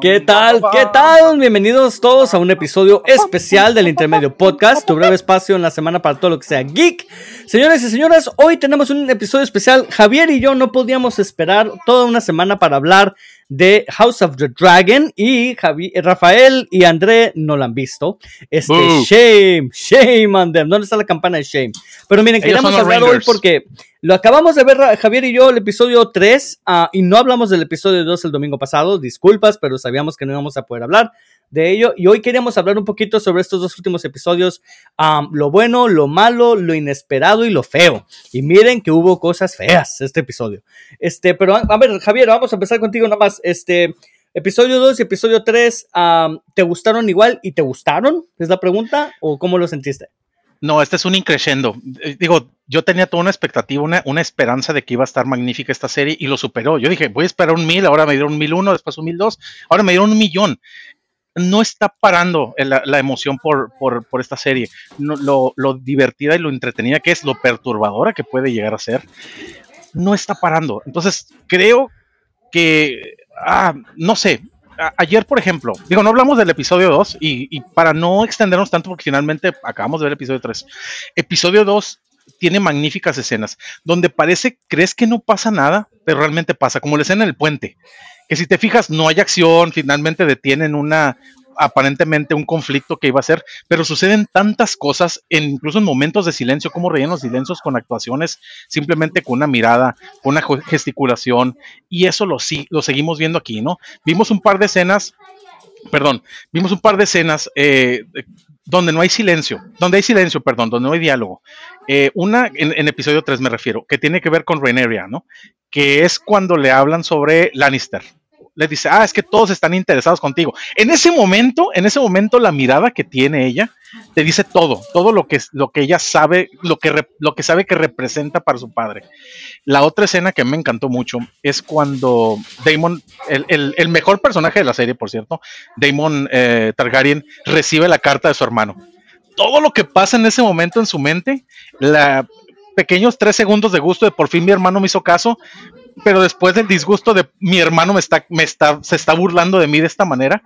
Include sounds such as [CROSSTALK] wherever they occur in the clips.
¿Qué tal? ¿Qué tal? Bienvenidos todos a un episodio especial del Intermedio Podcast, tu breve espacio en la semana para todo lo que sea geek. Señores y señoras, hoy tenemos un episodio especial. Javier y yo no podíamos esperar toda una semana para hablar de House of the Dragon y Rafael y André no lo han visto. Este, shame, shame on them. ¿Dónde está la campana de shame? Pero miren, queríamos hablar hoy porque lo acabamos de ver Javier y yo el episodio 3 ah, y no hablamos del episodio 2 el domingo pasado. Disculpas, pero sabíamos que no íbamos a poder hablar de ello. Y hoy queríamos hablar un poquito sobre estos dos últimos episodios, lo bueno, lo malo, lo inesperado y lo feo. Y miren que hubo cosas feas este episodio. Este, pero a ver, Javier, vamos a empezar contigo nada más. Este, episodio 2 y episodio 3, ¿te gustaron igual y te gustaron? Es la pregunta, ¿o cómo lo sentiste? No, este es un increciendo. Eh, digo, yo tenía toda una expectativa, una, una, esperanza de que iba a estar magnífica esta serie y lo superó. Yo dije, voy a esperar un mil, ahora me dieron un mil uno, después un mil dos, ahora me dieron un millón no está parando la, emoción por, esta serie. lo, divertida y lo entretenida que es, lo perturbadora que puede llegar a ser, no está parando. Entonces, creo que, ah, no sé, ayer, por ejemplo, digo, no hablamos del episodio 2 y, para no extendernos tanto, porque finalmente acabamos de ver el episodio 3. Episodio 2 tiene magníficas escenas donde parece, crees que no pasa nada, pero realmente pasa, como la escena en el puente que si te fijas no hay acción, finalmente detienen una aparentemente un conflicto que iba a ser, pero suceden tantas cosas, incluso en momentos de silencio, como rellenan los silencios con actuaciones, simplemente con una mirada, con una gesticulación, y eso lo, lo seguimos viendo aquí, ¿no? Vimos un par de escenas, perdón, vimos un par de escenas eh, donde no hay silencio, donde hay silencio, perdón, donde no hay diálogo. Eh, una, en, episodio 3 me refiero, que tiene que ver con Rhaenyra, ¿no? Que es cuando le hablan sobre Lannister le dice, ah, es que todos están interesados contigo. En ese momento, en ese momento, la mirada que tiene ella te dice todo, todo lo que, lo que ella sabe, lo que, lo que sabe que representa para su padre. La otra escena que me encantó mucho es cuando Damon, el, mejor personaje de la serie, por cierto, Damon eh, Targaryen, recibe la carta de su hermano. Todo lo que pasa en ese momento en su mente, la pequeños tres segundos de gusto de por fin mi hermano me hizo caso, pero después del disgusto de mi hermano me está, me está, se está burlando de mí de esta manera,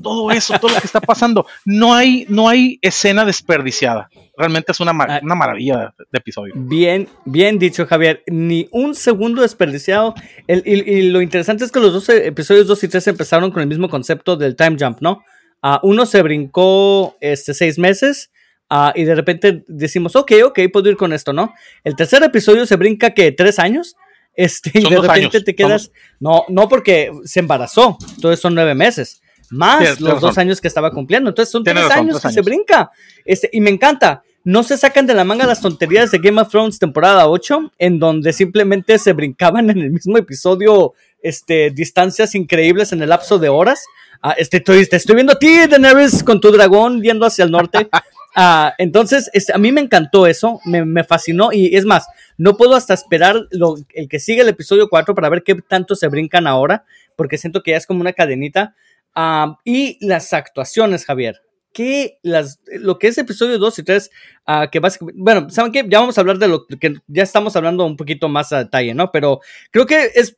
todo eso, todo lo que está pasando, no hay, no hay escena desperdiciada. Realmente es una, ah. una maravilla de, episodio. Bien, bien dicho, Javier. Ni un segundo desperdiciado. El, y, lo interesante es que los dos episodios 2 y 3 empezaron con el mismo concepto del time jump, ¿no? Uh, uno se brincó este, seis meses. Uh, y de repente decimos, ok, ok, puedo ir con esto, ¿no? El tercer episodio se brinca que tres años este, y de repente te quedas. No, no porque se embarazó. Entonces son nueve meses. Más los dos años que estaba cumpliendo. Entonces son tres años que se brinca. Este, y me encanta. No se sacan de la manga las tonterías de Game of Thrones temporada 8, en donde simplemente se brincaban en el mismo episodio este, distancias increíbles en el lapso de horas. Ah, este, te estoy viendo a ti, Daenerys, con tu dragón viendo hacia el norte. [LAUGHS] Ah, entonces, este, a mí me encantó eso, me, fascinó y es más, no puedo hasta esperar lo, el que sigue el episodio 4 para ver qué tanto se brincan ahora, porque siento que ya es como una cadenita. Ah, y las actuaciones, Javier. Que las, lo que es episodio 2 y 3, ah, que básicamente, bueno, ¿saben qué? Ya vamos a hablar de lo que ya estamos hablando un poquito más a detalle, ¿no? Pero creo que es,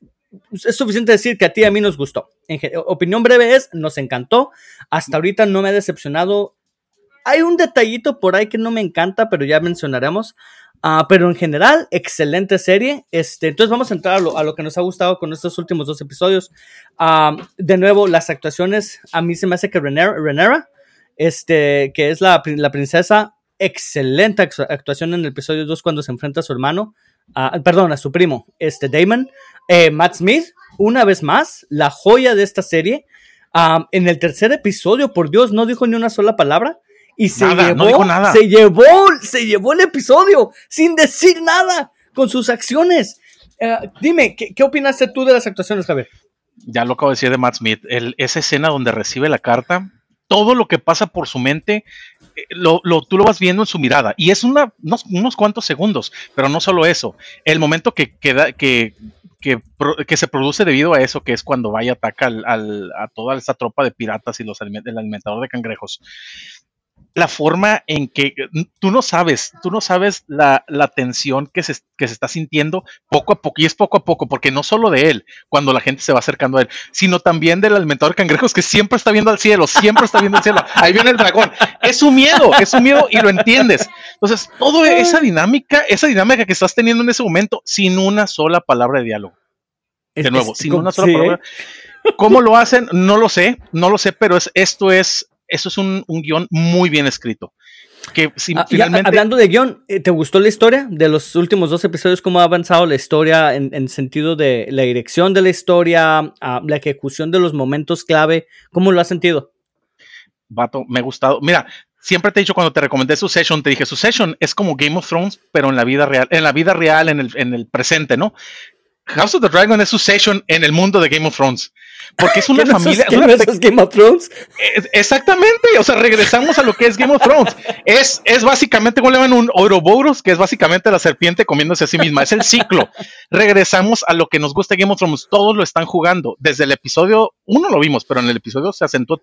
es suficiente decir que a ti y a mí nos gustó. En, opinión breve es, nos encantó. Hasta ahorita no me ha decepcionado hay un detallito por ahí que no me encanta, pero ya mencionaremos. Ah, pero en general, excelente serie. Este, entonces vamos a entrar a lo, que nos ha gustado con estos últimos dos episodios. Ah, de nuevo, las actuaciones, a mí se me hace que Renera, este, que es la, la, princesa, excelente actuación en el episodio 2 cuando se enfrenta a su hermano, perdón, a su primo, este Damon. Eh, Matt Smith, una vez más, la joya de esta serie. Ah, en el tercer episodio, por Dios, no dijo ni una sola palabra y se llevó, se llevó, se llevó el episodio sin decir nada con sus acciones. Eh, dime, ¿qué, ¿qué, opinaste tú de las actuaciones, Javier? Ya lo acabo de decir de Matt Smith, esa escena donde recibe la carta, todo lo que pasa por su mente, eh, lo, tú lo vas viendo en su mirada. Y es una, unos, cuantos segundos, pero no solo eso. El momento que, queda que, que, que, se produce debido a eso, que es cuando vaya ataca al, a toda esta tropa de piratas y los, el alimentador de cangrejos la forma en que tú no sabes, tú no sabes la, la tensión que se, que se está sintiendo poco a poco, y es poco a poco, porque no solo de él, cuando la gente se va acercando a él, sino también del alimentador de cangrejos que siempre está viendo al cielo, siempre está viendo al cielo, ahí viene el dragón, es su miedo, es su miedo y lo entiendes. Entonces, toda esa dinámica, esa dinámica que estás teniendo en ese momento, sin una sola palabra de diálogo. De nuevo, sin una sola palabra. ¿Cómo lo hacen? No lo sé, no lo sé, pero es, esto es eso es un, guion muy bien escrito. Que ah, finalmente... hablando de guion, eh, ¿te gustó la historia de los últimos dos episodios? ¿Cómo ha avanzado la historia en, sentido de la dirección de la historia, la ejecución de los momentos clave? ¿Cómo lo has sentido? Vato, me ha gustado. Mira, siempre te he dicho cuando te recomendé Succession, te dije Succession es como Game of Thrones, pero en la vida real, en la vida real, en el, en el presente, ¿no? House of the Dragon es Succession en el mundo de Game of Thrones. Porque es una familia. es Game of Thrones? Exactamente. O sea, regresamos a lo que es Game of Thrones. Es, es básicamente, como le llaman un Ouroboros, que es básicamente la serpiente comiéndose a sí misma. Es el ciclo. Regresamos a lo que nos gusta Game of Thrones. Todos lo están jugando. Desde el episodio uno lo vimos, pero en el episodio se acentuó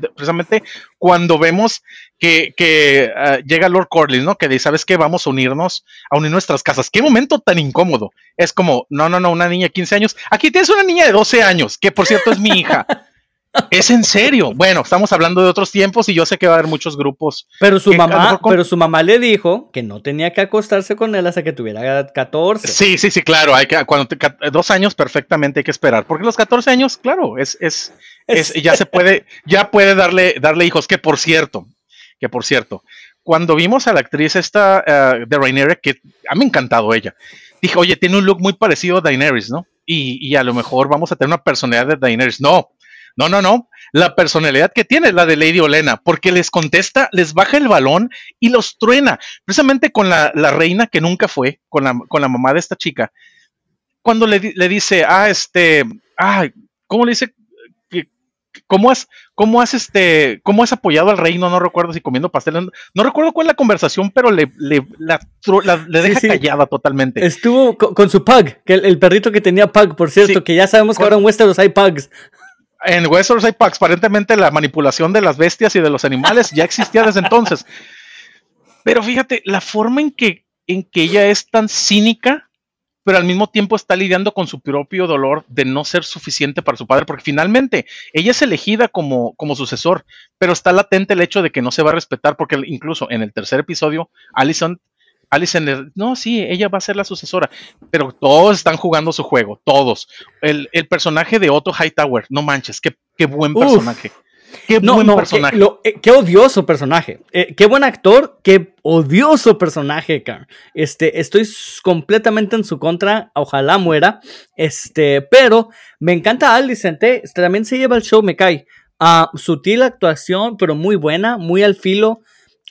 precisamente cuando vemos que, que ah, llega Lord Corlys, ¿no? Que dice, ¿sabes qué? Vamos a unirnos, a unir nuestras casas. Qué momento tan incómodo. Es como, no, no, no, una niña de 15 años. Aquí tienes una niña de 12 años, que por cierto es mi hija. Es en serio. Bueno, estamos hablando de otros tiempos y yo sé que va a haber muchos grupos. Pero su mamá, pero su mamá le dijo que no tenía que acostarse con él hasta que tuviera 14. Sí, sí, sí, claro. Hay que, cuando dos años perfectamente hay que esperar. Porque los 14 años, claro, es, es, es, ya se puede, ya puede darle, darle hijos. Que por cierto, que por cierto, cuando vimos a la actriz esta eh, de Rhaenyra, que a mí me encantado ella, dije, oye, tiene un look muy parecido a Daenerys, ¿no? Y, y a lo mejor vamos a tener una personalidad de Daenerys. No, no, no, no. La personalidad que tiene es la de Lady Olena, porque les contesta, les baja el balón y los truena. Precisamente con la, reina que nunca fue, con la, con la mamá de esta chica. Cuando le, dice, ah, este, ah, ¿cómo le dice? ¿Cómo has, cómo has, este, cómo has apoyado al reino? No recuerdo si comiendo pastel. No, recuerdo cuál es la conversación, pero le, le, la, le deja callada totalmente. Estuvo con, su pug, que el, perrito que tenía pug, por cierto, que ya sabemos que ahora en Westeros hay pugs en Westeros hay aparentemente la manipulación de las bestias y de los animales ya existía desde entonces. Pero fíjate, la forma en que, en que ella es tan cínica, pero al mismo tiempo está lidiando con su propio dolor de no ser suficiente para su padre, porque finalmente ella es elegida como, como sucesor, pero está latente el hecho de que no se va a respetar, porque incluso en el tercer episodio, Allison Alison, no, sí, ella va a ser la sucesora, pero todos están jugando su juego, todos. El, personaje de Otto Hightower, no manches, qué, qué buen personaje. Qué buen personaje. Eh, qué odioso personaje. Eh, qué buen actor, qué odioso personaje, Este, estoy completamente en su contra. Ojalá muera. Este, pero me encanta Alicent. Eh, también se lleva el show, me cae. Ah, sutil actuación, pero muy buena, muy al filo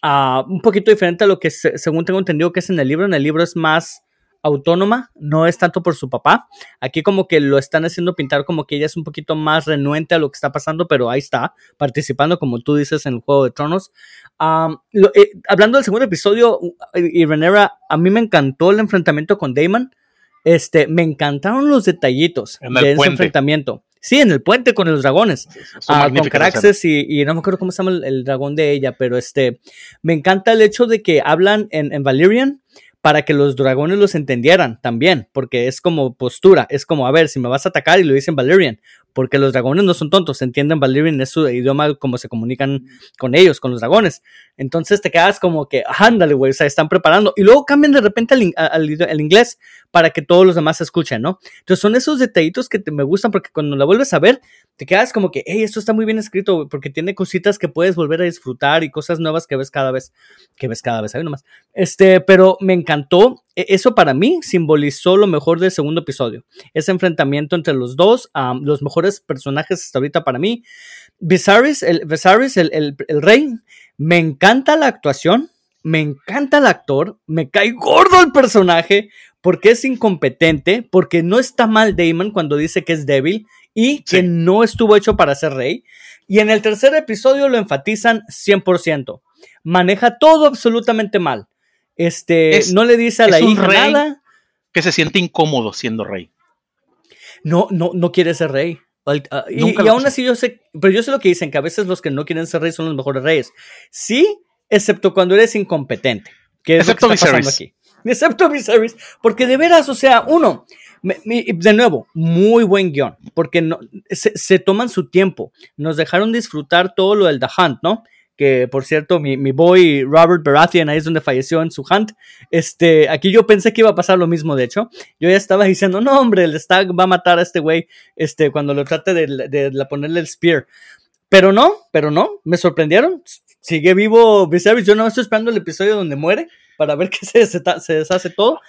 un poquito diferente a lo que según tengo entendido que es en el libro. En el libro es más autónoma, no es tanto por su papá. Aquí como que lo están haciendo pintar como que ella es un poquito más renuente a lo que está pasando, pero ahí está, participando como tú dices en el Juego de Tronos. Eh, hablando del segundo episodio, y Renera, a mí me encantó el enfrentamiento con Damon. Este, me encantaron los detallitos de ese enfrentamiento. Sí, en el puente con los dragones. Ah, con Caraxes y, no me acuerdo cómo se llama el, dragón de ella, pero este, me encanta el hecho de que hablan en, en Valyrian para que los dragones los entendieran también, porque es como postura, es como, a ver, si me vas a atacar y lo dicen Valyrian, porque los dragones no son tontos, entienden Valyrian, es su idioma como se comunican con ellos, con los dragones. Entonces te quedas como que, ándale, güey, o sea, están preparando. Y luego cambian de repente al, inglés para que todos los demás se escuchen, ¿no? Entonces son esos detallitos que me gustan porque cuando la vuelves a ver, te quedas como que, hey, esto está muy bien escrito, porque tiene cositas que puedes volver a disfrutar y cosas nuevas que ves cada vez, que ves cada vez, ahí nomás. Este, pero me encantó. E, eso para mí simbolizó lo mejor del segundo episodio. Ese enfrentamiento entre los dos, los mejores personajes hasta ahorita para mí. Viserys, el, el, el, rey, me encanta la actuación, me encanta el actor, me cae gordo el personaje porque es incompetente, porque no está mal Damon cuando dice que es débil y que no estuvo hecho para ser rey. Y en el tercer episodio lo enfatizan 100%. Maneja todo absolutamente mal. Este, no le dice a la hija nada. Que se siente incómodo siendo rey. No, no, no quiere ser rey. Ah, y, aún así yo sé, pero yo sé lo que dicen, que a veces los que no quieren ser reyes son los mejores reyes. Sí, excepto cuando eres incompetente. Que es Excepto lo que está pasando Viserys. aquí. Excepto Viserys, porque de veras, o sea, uno, me- me- de nuevo, muy buen guion, porque no, se, se toman su tiempo, nos dejaron disfrutar todo lo del The Hunt, ¿no? Que por cierto, mi, mi boy Robert Baratheon, ahí es donde falleció en su Hunt. Este, aquí yo pensé que iba a pasar lo mismo, de hecho. Yo ya estaba diciendo, no, hombre, el Stag va a matar a este güey este, cuando lo trate de, de- de ponerle el spear. Pero no, pero no, me sorprendieron. Sigue vivo Viserys. Yo no estoy esperando el episodio donde muere para ver [LAUGHS] que se, desata- se deshace todo.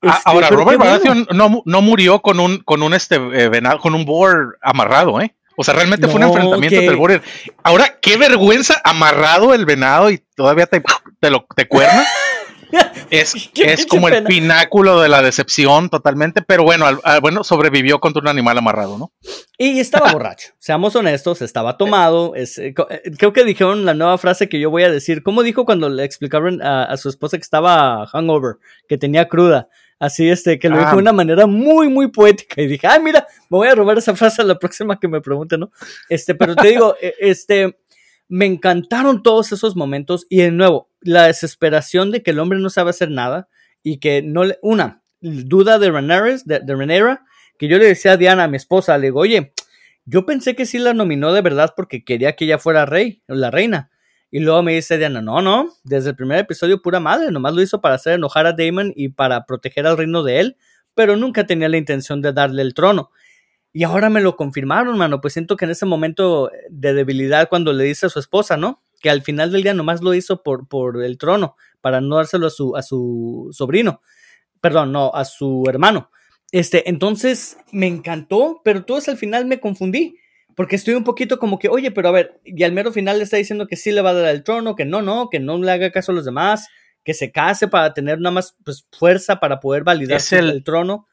Este, Ahora, Robert. Baratheon no, no murió con un, con un este eh, venado, con un boar amarrado, ¿eh? O sea, realmente fue un enfrentamiento que- entre el boar. y- Ahora, qué vergüenza amarrado el venado y todavía te, te lo te cuerna. [LAUGHS] Es, es como el pináculo de la decepción totalmente, pero bueno, al- al- bueno, sobrevivió contra un animal amarrado, ¿no? Y estaba [LAUGHS] borracho, seamos honestos, estaba tomado. es, eh, eh, creo que dijeron la nueva frase que yo voy a decir. ¿Cómo dijo cuando le explicaron a, a su esposa que estaba hangover, que tenía cruda? Así, este, que lo dijo Ah. de una manera muy, muy poética. Y dije, ay, mira, me voy a robar esa frase a la próxima que me pregunten, ¿no? Este, pero te digo, [LAUGHS] eh, este, me encantaron todos esos momentos. Y de nuevo, la desesperación de que el hombre no sabe hacer nada y que no le. Una, duda de Rhaenyra, de, de Rhaenyra, que yo le decía a Diana, a mi esposa, le digo, oye, yo pensé que sí la nominó de verdad porque quería que ella fuera rey, la reina. Y luego me dice Diana, no, no, desde el primer episodio pura madre, nomás lo hizo para hacer enojar a Damon y para proteger al reino de él, pero nunca tenía la intención de darle el trono. Y ahora me lo confirmaron, mano, pues siento que en ese momento de debilidad cuando le dice a su esposa, ¿no? Que al final del día nomás lo hizo por, por el trono, para no dárselo a su, a su sobrino, perdón, no, a su hermano. Este, entonces me encantó, pero todo al final me confundí. Porque estoy un poquito como que, oye, pero a ver, y al mero final le está diciendo que sí le va a dar el trono, que no, no, que no le haga caso a los demás, que se case para tener nada más pues, fuerza para poder validar el- el trono.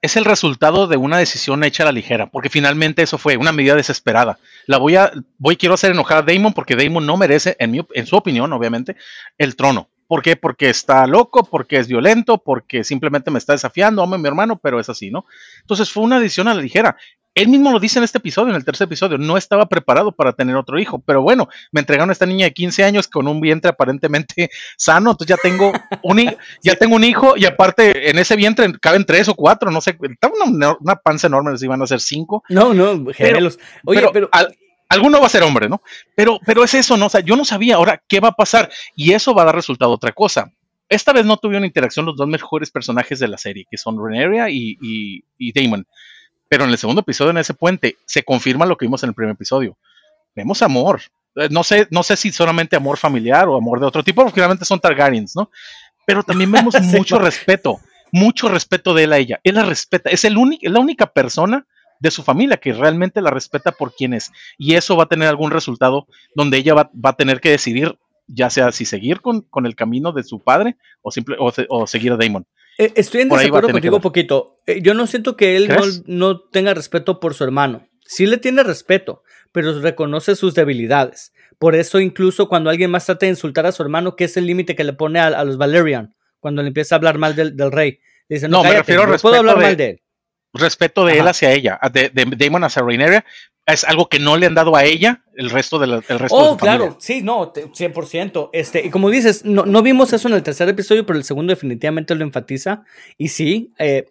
es el resultado de una decisión hecha a la ligera, porque finalmente eso fue una medida desesperada. La voy a, voy, quiero hacer enojar a Damon porque Damon no merece, en, mi, en su opinión, obviamente, el trono. ¿Por qué? Porque está loco, porque es violento, porque simplemente me está desafiando, amo a mi hermano, pero es así, ¿no? Entonces fue una decisión a la ligera. Él mismo lo dice en este episodio, en el tercer episodio, no estaba preparado para tener otro hijo, pero bueno, me entregaron a esta niña de 15 años con un vientre aparentemente [LAUGHS] sano, entonces ya tengo un, [LAUGHS] ya tengo un hijo y aparte en ese vientre caben tres o cuatro, no sé, estaba una, una panza enorme, si iban a ser cinco, No, no, gemelos. Oye, pero, pero, al- alguno va a ser hombre, ¿no? Pero, pero es eso, ¿no? O sea, yo no sabía ahora qué va a pasar y eso va a dar resultado a otra cosa. Esta vez no tuvieron interacción los dos mejores personajes de la serie, que son Reneria y, y, y Damon. Pero en el segundo episodio, en ese puente, se confirma lo que vimos en el primer episodio. Vemos amor. Eh, No sé, no sé si solamente amor familiar o amor de otro tipo, porque realmente son Targaryens, ¿no? Pero también vemos [LAUGHS] Sí, mucho no. respeto, mucho respeto de él a ella. Él la respeta, es el único, es la única persona de su familia que realmente la respeta por quien es. Y eso va a tener algún resultado donde ella va, va a tener que decidir, ya sea si seguir con, con el camino de su padre o, simple, o, o seguir a Damon. Eh, estoy en por desacuerdo contigo un poquito. Eh, yo no siento que él no, tenga respeto por su hermano. Sí le tiene respeto, pero reconoce sus debilidades. Por eso incluso cuando alguien más trata de insultar a su hermano, que es el límite que le pone a, a los Valerian, cuando le empieza a hablar mal del, del rey. Le dice, no, No, me refiero a no puedo respeto hablar de- mal de él. Respeto de él hacia ella, de, de Damon hacia Rhaenyra, es algo que no le han dado a ella el resto de la, el resto de Oh, claro, familia. sí, no, te- 100%. Este, y como dices, no, no vimos eso en el tercer episodio, pero el segundo definitivamente lo enfatiza. Y sí, eh,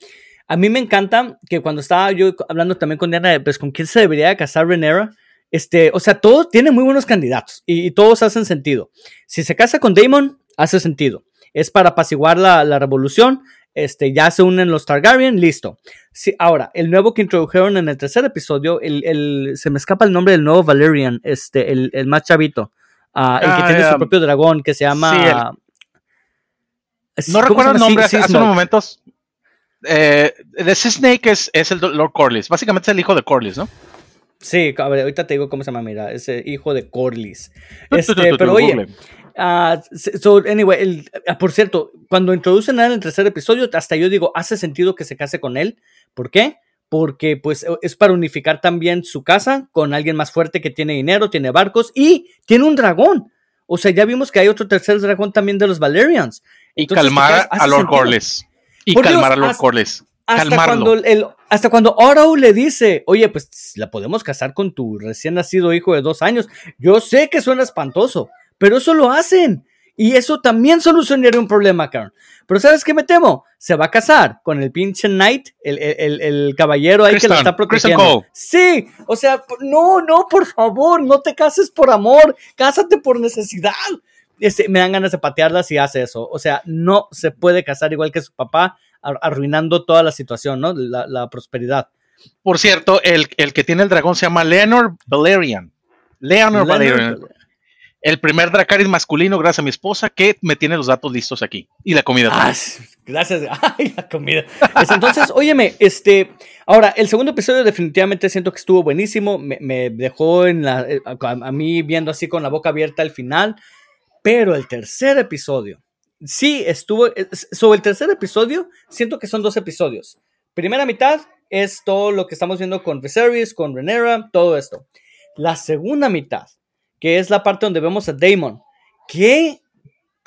a mí me encanta que cuando estaba yo hablando también con Diana, de, pues con quién se debería casar Renera, este, o sea, todos tienen muy buenos candidatos y, y todos hacen sentido. Si se casa con Damon, hace sentido. Es para apaciguar la, la revolución. Este, ya se unen los Targaryen, listo. Sí, ahora, el nuevo que introdujeron en el tercer episodio, el, el- se me escapa el nombre del nuevo Valerian, este, el, el más chavito, ah, el que Ah, tiene su propio dragón, que se llama... No ¿cómo recuerdo el nombre, hace, hace unos momentos. Eh, ese Snake es, es el Lord Corlys, básicamente es el hijo de Corlys, ¿no? Sí, a ver, ahorita te digo cómo se llama, mira, es el hijo de Corlys. [LAUGHS] Este, tu, pero oye, ah, so, anyway, el- ah, por cierto, cuando introducen a él en el tercer episodio, hasta yo digo, hace sentido que se case con él. ¿Por qué? Porque pues es para unificar también su casa con alguien más fuerte que tiene dinero, tiene barcos y tiene un dragón. O sea, ya vimos que hay otro tercer dragón también de los Valerians. y Entonces, calmar a Lord. Corlys. Y Por Dios, calmar a Lord Corlys. Hasta calmarlo. cuando, el, hasta cuando Oro le dice, oye, pues la podemos casar con tu recién nacido hijo de dos años. Yo sé que suena espantoso, pero eso lo hacen. Y eso también solucionaría un problema, Karen. Pero ¿sabes qué me temo? Se va a casar con el pinche Knight, el, el, el, caballero ahí que lo está protegiendo. Sí, o sea, no, no, por favor, no te cases por amor, cásate por necesidad. Este, me dan ganas de patearla si hace eso. O sea, no se puede casar igual que su papá, arruinando toda la situación, ¿no? La, prosperidad. Por cierto, el, el, que tiene el dragón se llama Leonor Valerian. Leonor, Valerian el primer Dracaris masculino, gracias a mi esposa, que me tiene los datos listos aquí. Y la comida. Ah, gracias. [LAUGHS] Ay, la comida. Pues entonces, óyeme, este. Ahora, el segundo episodio definitivamente siento que estuvo buenísimo. Me, dejó en la, eh, a, mí viendo así con la boca abierta al final. Pero el tercer episodio, sí estuvo. Eh, sobre el tercer episodio, siento que son dos episodios. Primera mitad es todo lo que estamos viendo con Viserys, con Renera, todo esto. La segunda mitad que es la parte donde vemos a Damon. ¿Qué,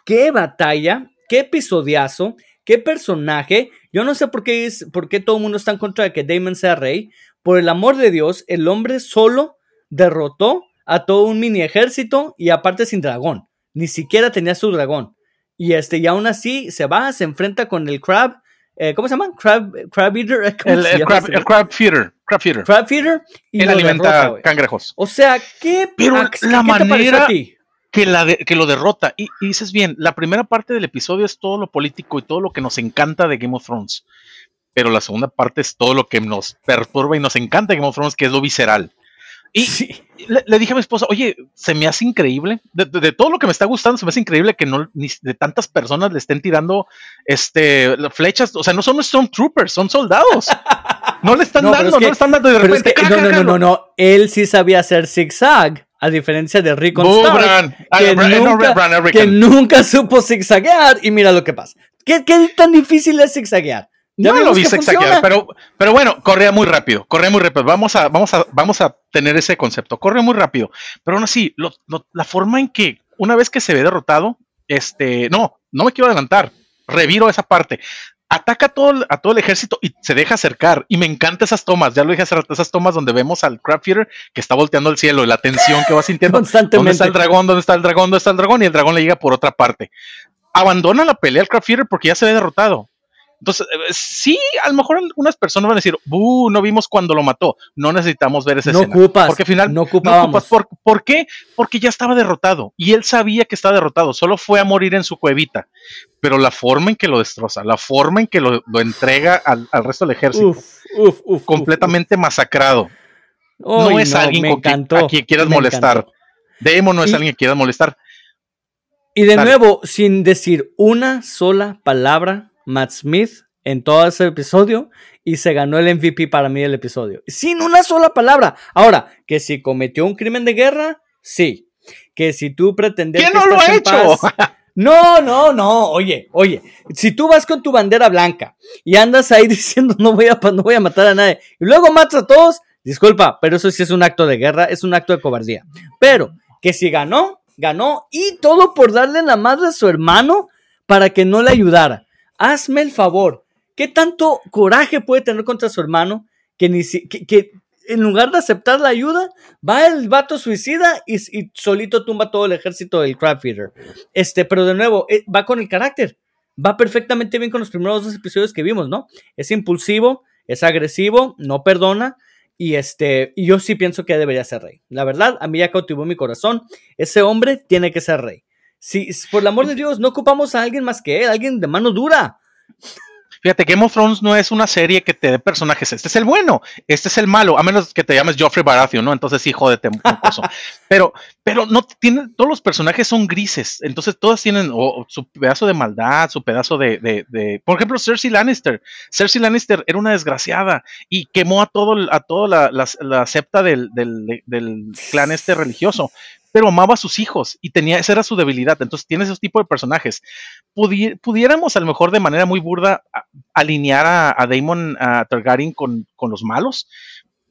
qué batalla? ¿Qué episodiazo? ¿Qué personaje? Yo no sé por qué, es, por qué todo el mundo está en contra de que Damon sea rey. Por el amor de Dios, el hombre solo derrotó a todo un mini ejército y aparte sin dragón. Ni siquiera tenía su dragón. Y este, y aún así se va, se enfrenta con el Crab. Eh, ¿Cómo se llama? Crab, crab Eater. [LAUGHS] El, crab, el, crab, Feeder. Crab Feeder. Crab Feeder. Y Él alimenta cangrejos. O sea, ¿qué, Pero la manera Que, la que lo derrota. Y, dices bien, la primera parte del episodio es todo lo político y todo lo que nos encanta de Game of Thrones. Pero la segunda parte es todo lo que nos perturba y nos encanta de Game of Thrones, que es lo visceral. Y le, dije a mi esposa, oye, se me hace increíble, de, todo lo que me está gustando, se me hace increíble que no ni de tantas personas le estén tirando este flechas, o sea, no son Stormtroopers, son soldados. No le están dando, no le están dando de repente. no, no, no, no, no, él sí sabía hacer zigzag. A diferencia de Rick Stark, que, nunca, que nunca supo zigzaguear y mira lo que pasa. ¿Qué, qué tan difícil es zigzaguear? Ya no lo vi zigzaguear, pero, pero bueno, corría muy rápido, corría muy rápido. Vamos a, vamos a, vamos a tener ese concepto. Corre muy rápido. Pero aún así, la forma en que una vez que se ve derrotado, este, no, no me quiero adelantar. Reviro esa parte ataca a todo, a todo el ejército y se deja acercar. Y me encantan esas tomas, ya lo dije hace rato, esas tomas donde vemos al Crab Feeder que está volteando al cielo y la tensión que va sintiendo. [LAUGHS] Constantemente. ¿Dónde está el dragón? ¿Dónde está el dragón? ¿Dónde está el dragón? Y el dragón le llega por otra parte. Abandona la pelea al Crab Feeder porque ya se ve derrotado. Entonces, eh, sí, a lo mejor algunas personas van a decir, no vimos cuando lo mató! No necesitamos ver esa no escena. Ocupas, porque al final no, ocupas. ¿Por, qué? Porque ya estaba derrotado y él sabía que estaba derrotado, solo fue a morir en su cuevita. Pero la forma en que lo destroza, la forma en que lo, entrega al, resto del ejército, completamente masacrado. no es alguien a quien quieras molestar. Demo no es alguien que quieras molestar. Y de nuevo, sin decir una sola palabra, Matt Smith en todo ese episodio y se ganó el MVP para mí del episodio. Sin una sola palabra. Ahora, que si cometió un crimen de guerra, sí. Que si tú pretendías... ¿Quién no lo ha hecho? [LAUGHS] no, no, no. Oye, oye. Si tú vas con tu bandera blanca y andas ahí [LAUGHS] diciendo no voy a, no voy a matar a nadie y luego matas a todos, disculpa, pero eso sí es un acto de guerra, es un acto de cobardía. Pero que si ganó, ganó y todo por darle la madre a su hermano para que no le ayudara hazme el favor. ¿Qué tanto coraje puede tener contra su hermano que, ni en lugar de aceptar la ayuda, va el vato suicida y, solito tumba todo el ejército del Crab Feeder? Este, pero de nuevo, eh, va con el carácter. Va perfectamente bien con los primeros dos episodios que vimos, ¿no? Es impulsivo, es agresivo, no perdona. Y este, y yo sí pienso que debería ser rey. La verdad, a mí ya cautivó mi corazón. Ese hombre tiene que ser rey. Si, por el amor de Dios, no ocupamos a alguien más que él, alguien de mano dura. Fíjate, Game of Thrones no es una serie que te dé personajes. Este es el bueno, este es el malo, a menos que te llames Joffrey Baratheon, ¿no? Entonces sí, jódete un pero, pero no tienen, todos los personajes son grises. Entonces todas tienen su pedazo de maldad, su pedazo de, de, por ejemplo, Cersei Lannister. Cersei Lannister era una desgraciada y quemó a todo, a toda la, la, septa del, del, del clan este religioso pero amaba a sus hijos y tenía, esa era su debilidad. Entonces tiene esos tipos de personajes. pudiéramos a lo mejor de manera muy burda alinear a, Damon a Targaryen con, con, los malos.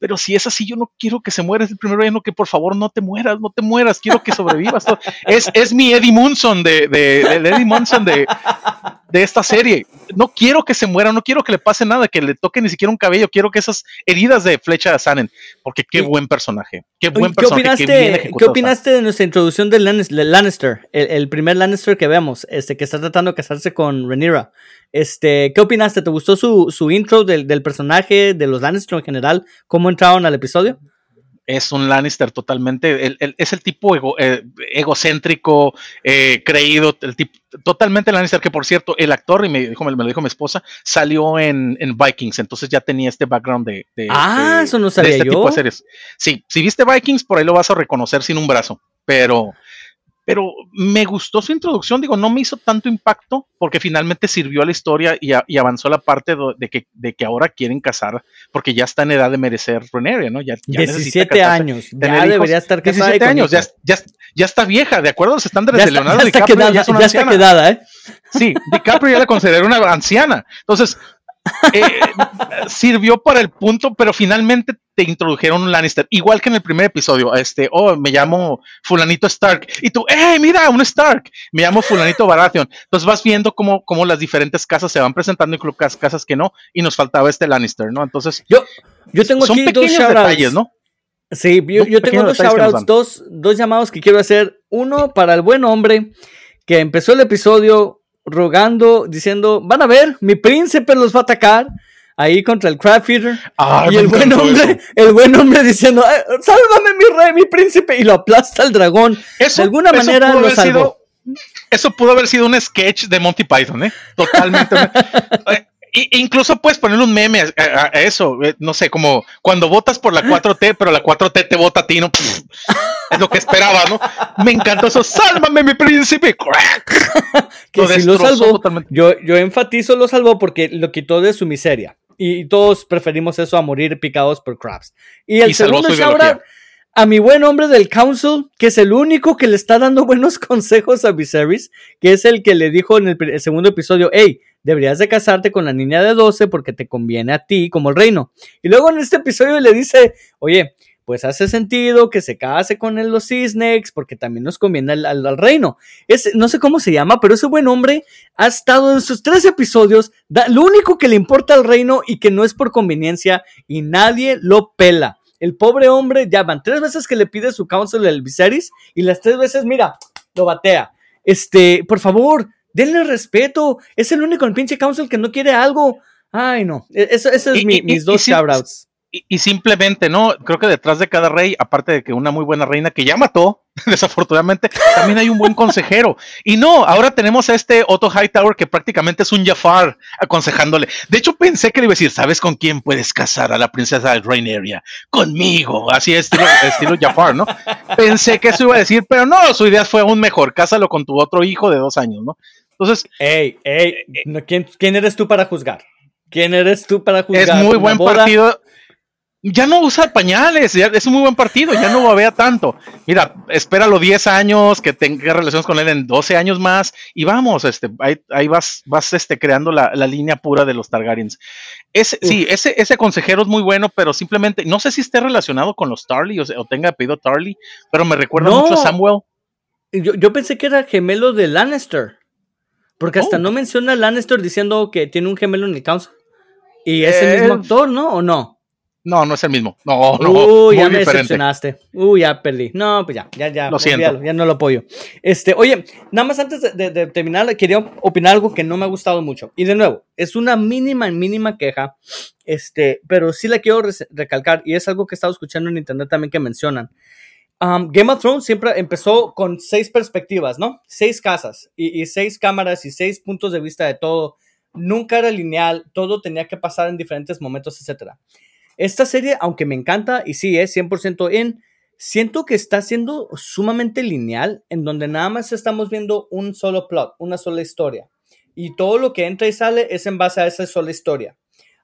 Pero si es así, yo no quiero que se muera. Es el primer año que por favor no te mueras, no te mueras. Quiero que sobrevivas. [LAUGHS] es, es mi Eddie Munson de, de, Eddie Munson de, de esta serie. No quiero que se muera, no quiero que le pase nada, que le toque ni siquiera un cabello. Quiero que esas heridas de flecha sanen, porque qué buen personaje. Qué buen personaje. ¿Qué opinaste, de nuestra introducción de Lannister? El, primer Lannister que vemos, este, que está tratando de casarse con Rhaenyra. Este, ¿qué opinaste? ¿Te gustó su, su intro del, del personaje, de los Lannister en general? ¿Cómo entraron al episodio? es un Lannister totalmente, es el tipo eh, egocéntrico, eh, creído, el tipo, totalmente Lannister, que por cierto, el actor, y me, dijo, me, lo dijo mi esposa, salió en, Vikings, entonces ya tenía este background de, ah, eso no sabía este yo. tipo de series. Sí, si viste Vikings, por ahí lo vas a reconocer sin un brazo, pero pero me gustó su introducción, digo, no me hizo tanto impacto porque finalmente sirvió a la historia y, avanzó la parte de, que, de que ahora quieren casar porque ya está en edad de merecer Reneria, ¿no? Ya, 17 años, ya debería estar casada. 17 años, ya, ya, está vieja, ¿de acuerdo? Los estándares de Leonardo ya DiCaprio ya, está quedada, ¿eh? Sí, DiCaprio ya la consideró una anciana. Entonces, eh, sirvió para el punto, pero finalmente te introdujeron un Lannister, igual que en el primer episodio, este, oh, me llamo fulanito Stark, y tú, ¡eh, mira, un Stark! Me llamo fulanito Baratheon. Entonces vas viendo cómo, cómo las diferentes casas se van presentando, incluso casas que no, y nos faltaba este Lannister, ¿no? Entonces, yo, yo tengo aquí dos detalles, ¿no? Sí, yo, tengo dos shoutouts, dos, dos llamados que quiero hacer. Uno para el buen hombre que empezó el episodio rogando, diciendo, van a ver, mi príncipe los va a atacar ahí contra el Crab Feeder. y el buen hombre, el buen hombre diciendo, sálvame mi rey, mi príncipe, y lo aplasta el dragón. de alguna manera lo salvó. eso pudo haber sido un sketch de Monty Python, ¿eh? Totalmente. [LAUGHS] incluso puedes poner un meme a, eso, eh, no sé, como cuando votas por la 4T, pero la 4T te vota a ti, ¿no? [LAUGHS] es lo que esperaba, ¿no? Me encantó eso, sálvame mi príncipe. [LAUGHS] que lo si lo salvó, yo, yo enfatizo lo salvó porque lo quitó de su miseria. Y todos preferimos eso a morir picados por crabs. Y el segundo ahora a mi buen hombre del council, que es el único que le está dando [LAUGHS] buenos consejos a Viserys, que es el que le dijo en el, segundo episodio, hey, deberías de casarte con la niña de 12 porque te conviene a ti como el reino. Y luego en este episodio le dice, oye, pues hace sentido que se case con los Cisnex porque también nos conviene al, reino. Es, no sé cómo se llama, pero ese buen hombre ha estado en sus tres episodios, lo único que le importa al reino y que no es por conveniencia y nadie lo pela. El pobre hombre ya van tres veces que le pide su counsel el Viserys y las tres veces, mira, lo batea. Este, por favor, denle respeto. Es el único el pinche council que no quiere algo. Ay, no. E-, eso, es mis dos shoutouts. Y, simplemente, ¿no? Creo que detrás de cada rey, aparte de que una muy buena reina que ya mató, [LAUGHS] desafortunadamente, también hay un buen consejero. Y no, ahora tenemos a este Otto Hightower que prácticamente es un Jafar aconsejándole. De hecho, pensé que le iba a decir, ¿sabes con quién puedes casar a la princesa de Raineria? Conmigo. Así es, estilo, estilo Jafar, ¿no? Pensé que eso iba a decir, pero no, su idea fue aún mejor. Cásalo con tu otro hijo de dos años, ¿no? Entonces. Ey, ey, ¿quién, ¿quién eres tú para juzgar? ¿Quién eres tú para juzgar? Es muy buen partido ya no usa pañales, es un muy buen partido, ya no babea tanto. Mira, espéralo 10 años, que tenga relaciones con él en 12 años más, y vamos, este, ahí, vas, vas este, creando la, línea pura de los Targaryens. Ese, sí, ese, ese consejero es muy bueno, pero simplemente, no sé si esté relacionado con los Tarly o, tenga apellido Tarly, pero me recuerda mucho a Samuel. Yo, pensé que era gemelo de Lannister, porque hasta oh. no menciona a Lannister diciendo que tiene un gemelo en el council. Y es el mismo actor, ¿no? ¿O no? No, no es el mismo. No, no. Uy, ya me decepcionaste. Uy, ya perdí. No, pues ya, ya, ya. Lo siento. ya no lo apoyo. Este, oye, nada más antes de, terminar, quería opinar algo que no me ha gustado mucho. Y de nuevo, es una mínima, mínima queja. Este, pero sí la quiero recalcar. Y es algo que he estado escuchando en internet también que mencionan. Um, Game of Thrones siempre empezó con seis perspectivas, ¿no? Seis casas y, y seis cámaras y seis puntos de vista de todo. Nunca era lineal, todo tenía que pasar en diferentes momentos, etcétera. Esta serie, aunque me encanta y sí es 100% en, siento que está siendo sumamente lineal, en donde nada más estamos viendo un solo plot, una sola historia. Y todo lo que entra y sale es en base a esa sola historia.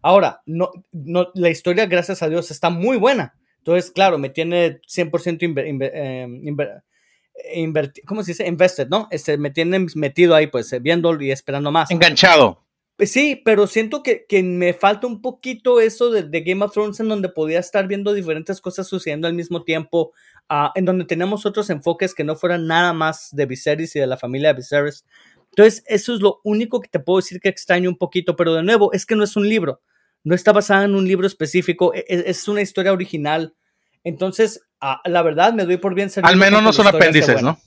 Ahora, no, no, la historia, gracias a Dios, está muy buena. Entonces, claro, me tiene 100% eh, ¿cómo se dice? Invested, ¿no? Este, me tiene metido ahí, pues, viendo y esperando más. Enganchado. Pues sí, pero siento que, me falta un poquito eso de, Game of Thrones en donde podía estar viendo diferentes cosas sucediendo al mismo tiempo, ah, en donde tenemos otros enfoques que no fueran nada más de Viserys y de la familia de Viserys. Entonces, eso es lo único que te puedo decir que extraño un poquito, pero de nuevo, es que no es un libro, no está basada en un libro específico, e, e, es, una historia original. Entonces, la verdad, me doy por bien servido. Al menos no son apéndices, ¿no?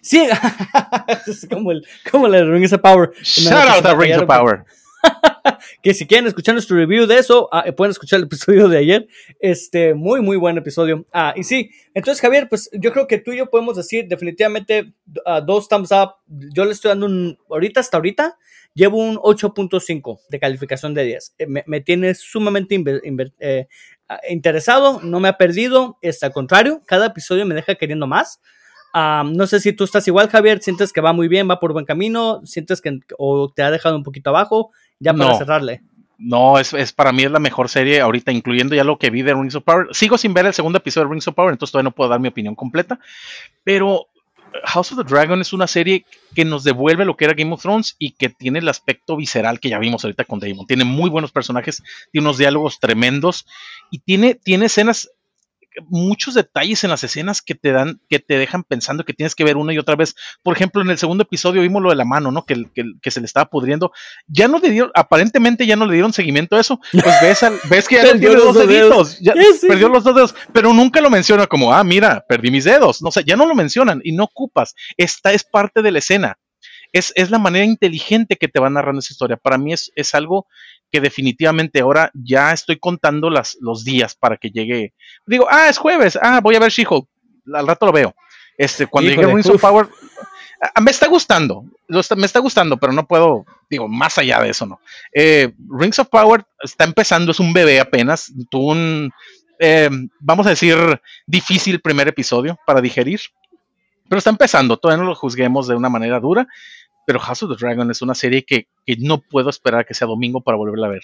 Sí, [LAUGHS] es como, el, como la de Rings of Power. Shout out a Rings of Power. [LAUGHS] que si quieren escuchar nuestro review de eso, ah, pueden escuchar el episodio de ayer. Este, muy, muy buen episodio. Ah, y sí, entonces Javier, pues yo creo que tú y yo podemos decir definitivamente uh, dos thumbs up. Yo le estoy dando un, ahorita, hasta ahorita, llevo un 8.5 de calificación de 10. Eh, me, tiene sumamente eh, interesado, no me ha perdido, es al contrario, cada episodio me deja queriendo más no sé si tú estás igual, Javier, sientes que va muy bien, va por buen camino, sientes que o te ha dejado un poquito abajo, ya para cerrarle. No, es, es, para mí es la mejor serie ahorita, incluyendo ya lo que vi de Rings of Power. Sigo sin ver el segundo episodio de Rings of Power, entonces todavía no puedo dar mi opinión completa. Pero House of the Dragon es una serie que nos devuelve lo que era Game of Thrones y que tiene el aspecto visceral que ya vimos ahorita con Damon. Tiene muy buenos personajes, tiene unos diálogos tremendos y tiene, tiene escenas muchos detalles en las escenas que te dan, que te dejan pensando que tienes que ver una y otra vez. Por ejemplo, en el segundo episodio vimos lo de la mano, ¿no? Que, que, se le estaba pudriendo. Ya no le dieron, aparentemente ya no le dieron seguimiento a eso. Pues ves, [LAUGHS] ves que ya perdió los, dos deditos, ya perdió los dos dedos, pero nunca lo menciona como, ah, mira, perdí mis dedos. No sé, ya no lo mencionan y no ocupas. Esta es parte de la escena. Es, es, la manera inteligente que te va narrando esa historia. Para mí es, es algo que definitivamente ahora ya estoy contando las, los días para que llegue. Digo, ah, es jueves, ah, voy a ver She-Hulk, al rato lo veo. Este, cuando llegue Rings of Power, me está gustando, me está gustando, pero no puedo, digo, más allá de eso, ¿no? Eh, Rings of Power está empezando, es un bebé apenas, tuvo un, eh, vamos a decir, difícil primer episodio para digerir, pero está empezando, todavía no lo juzguemos de una manera dura pero House of the Dragon es una serie que, no puedo esperar que sea domingo para volverla a ver.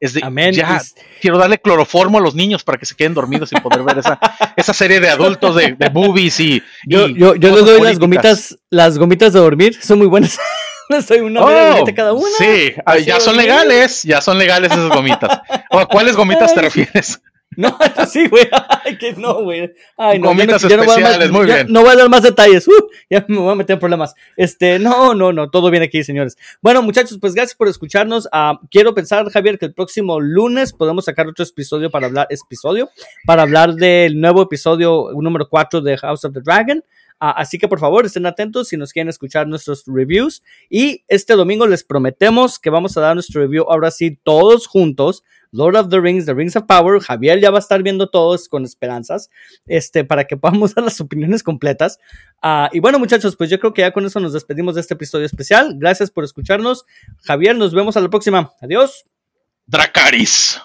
Es de, ya quiero darle cloroformo a los niños para que se queden dormidos y poder ver esa, [LAUGHS] esa serie de adultos de, de boobies y, yo, yo, yo les doy las gomitas, las gomitas de dormir, son muy buenas. [LAUGHS] les doy una oh, cada una. Sí, ah, ya son legales, ya son legales esas gomitas. [LAUGHS] ¿A cuáles gomitas te refieres? No, [LAUGHS] sí, güey. Ay, que no, güey. Ay, no. No, especiales, muy bien. No voy a dar más detalles. Uh, ya me voy a meter en problemas. Este, no, no, no. Todo bien aquí, señores. Bueno, muchachos, pues gracias por escucharnos. Uh, quiero pensar, Javier, que el próximo lunes podemos sacar otro episodio para hablar, episodio, para hablar del nuevo episodio número 4 de House of the Dragon. Uh, así que por favor estén atentos si nos quieren escuchar nuestros reviews. Y este domingo les prometemos que vamos a dar nuestro review ahora sí todos juntos Lord of the Rings, The Rings of Power. Javier ya va a estar viendo todos con esperanzas, este, para que podamos [LAUGHS] dar las opiniones completas. Ah, y bueno, muchachos, pues yo creo que ya con eso nos despedimos de este episodio especial. Gracias por escucharnos. Javier, nos vemos a la próxima. Adiós. Dracaris.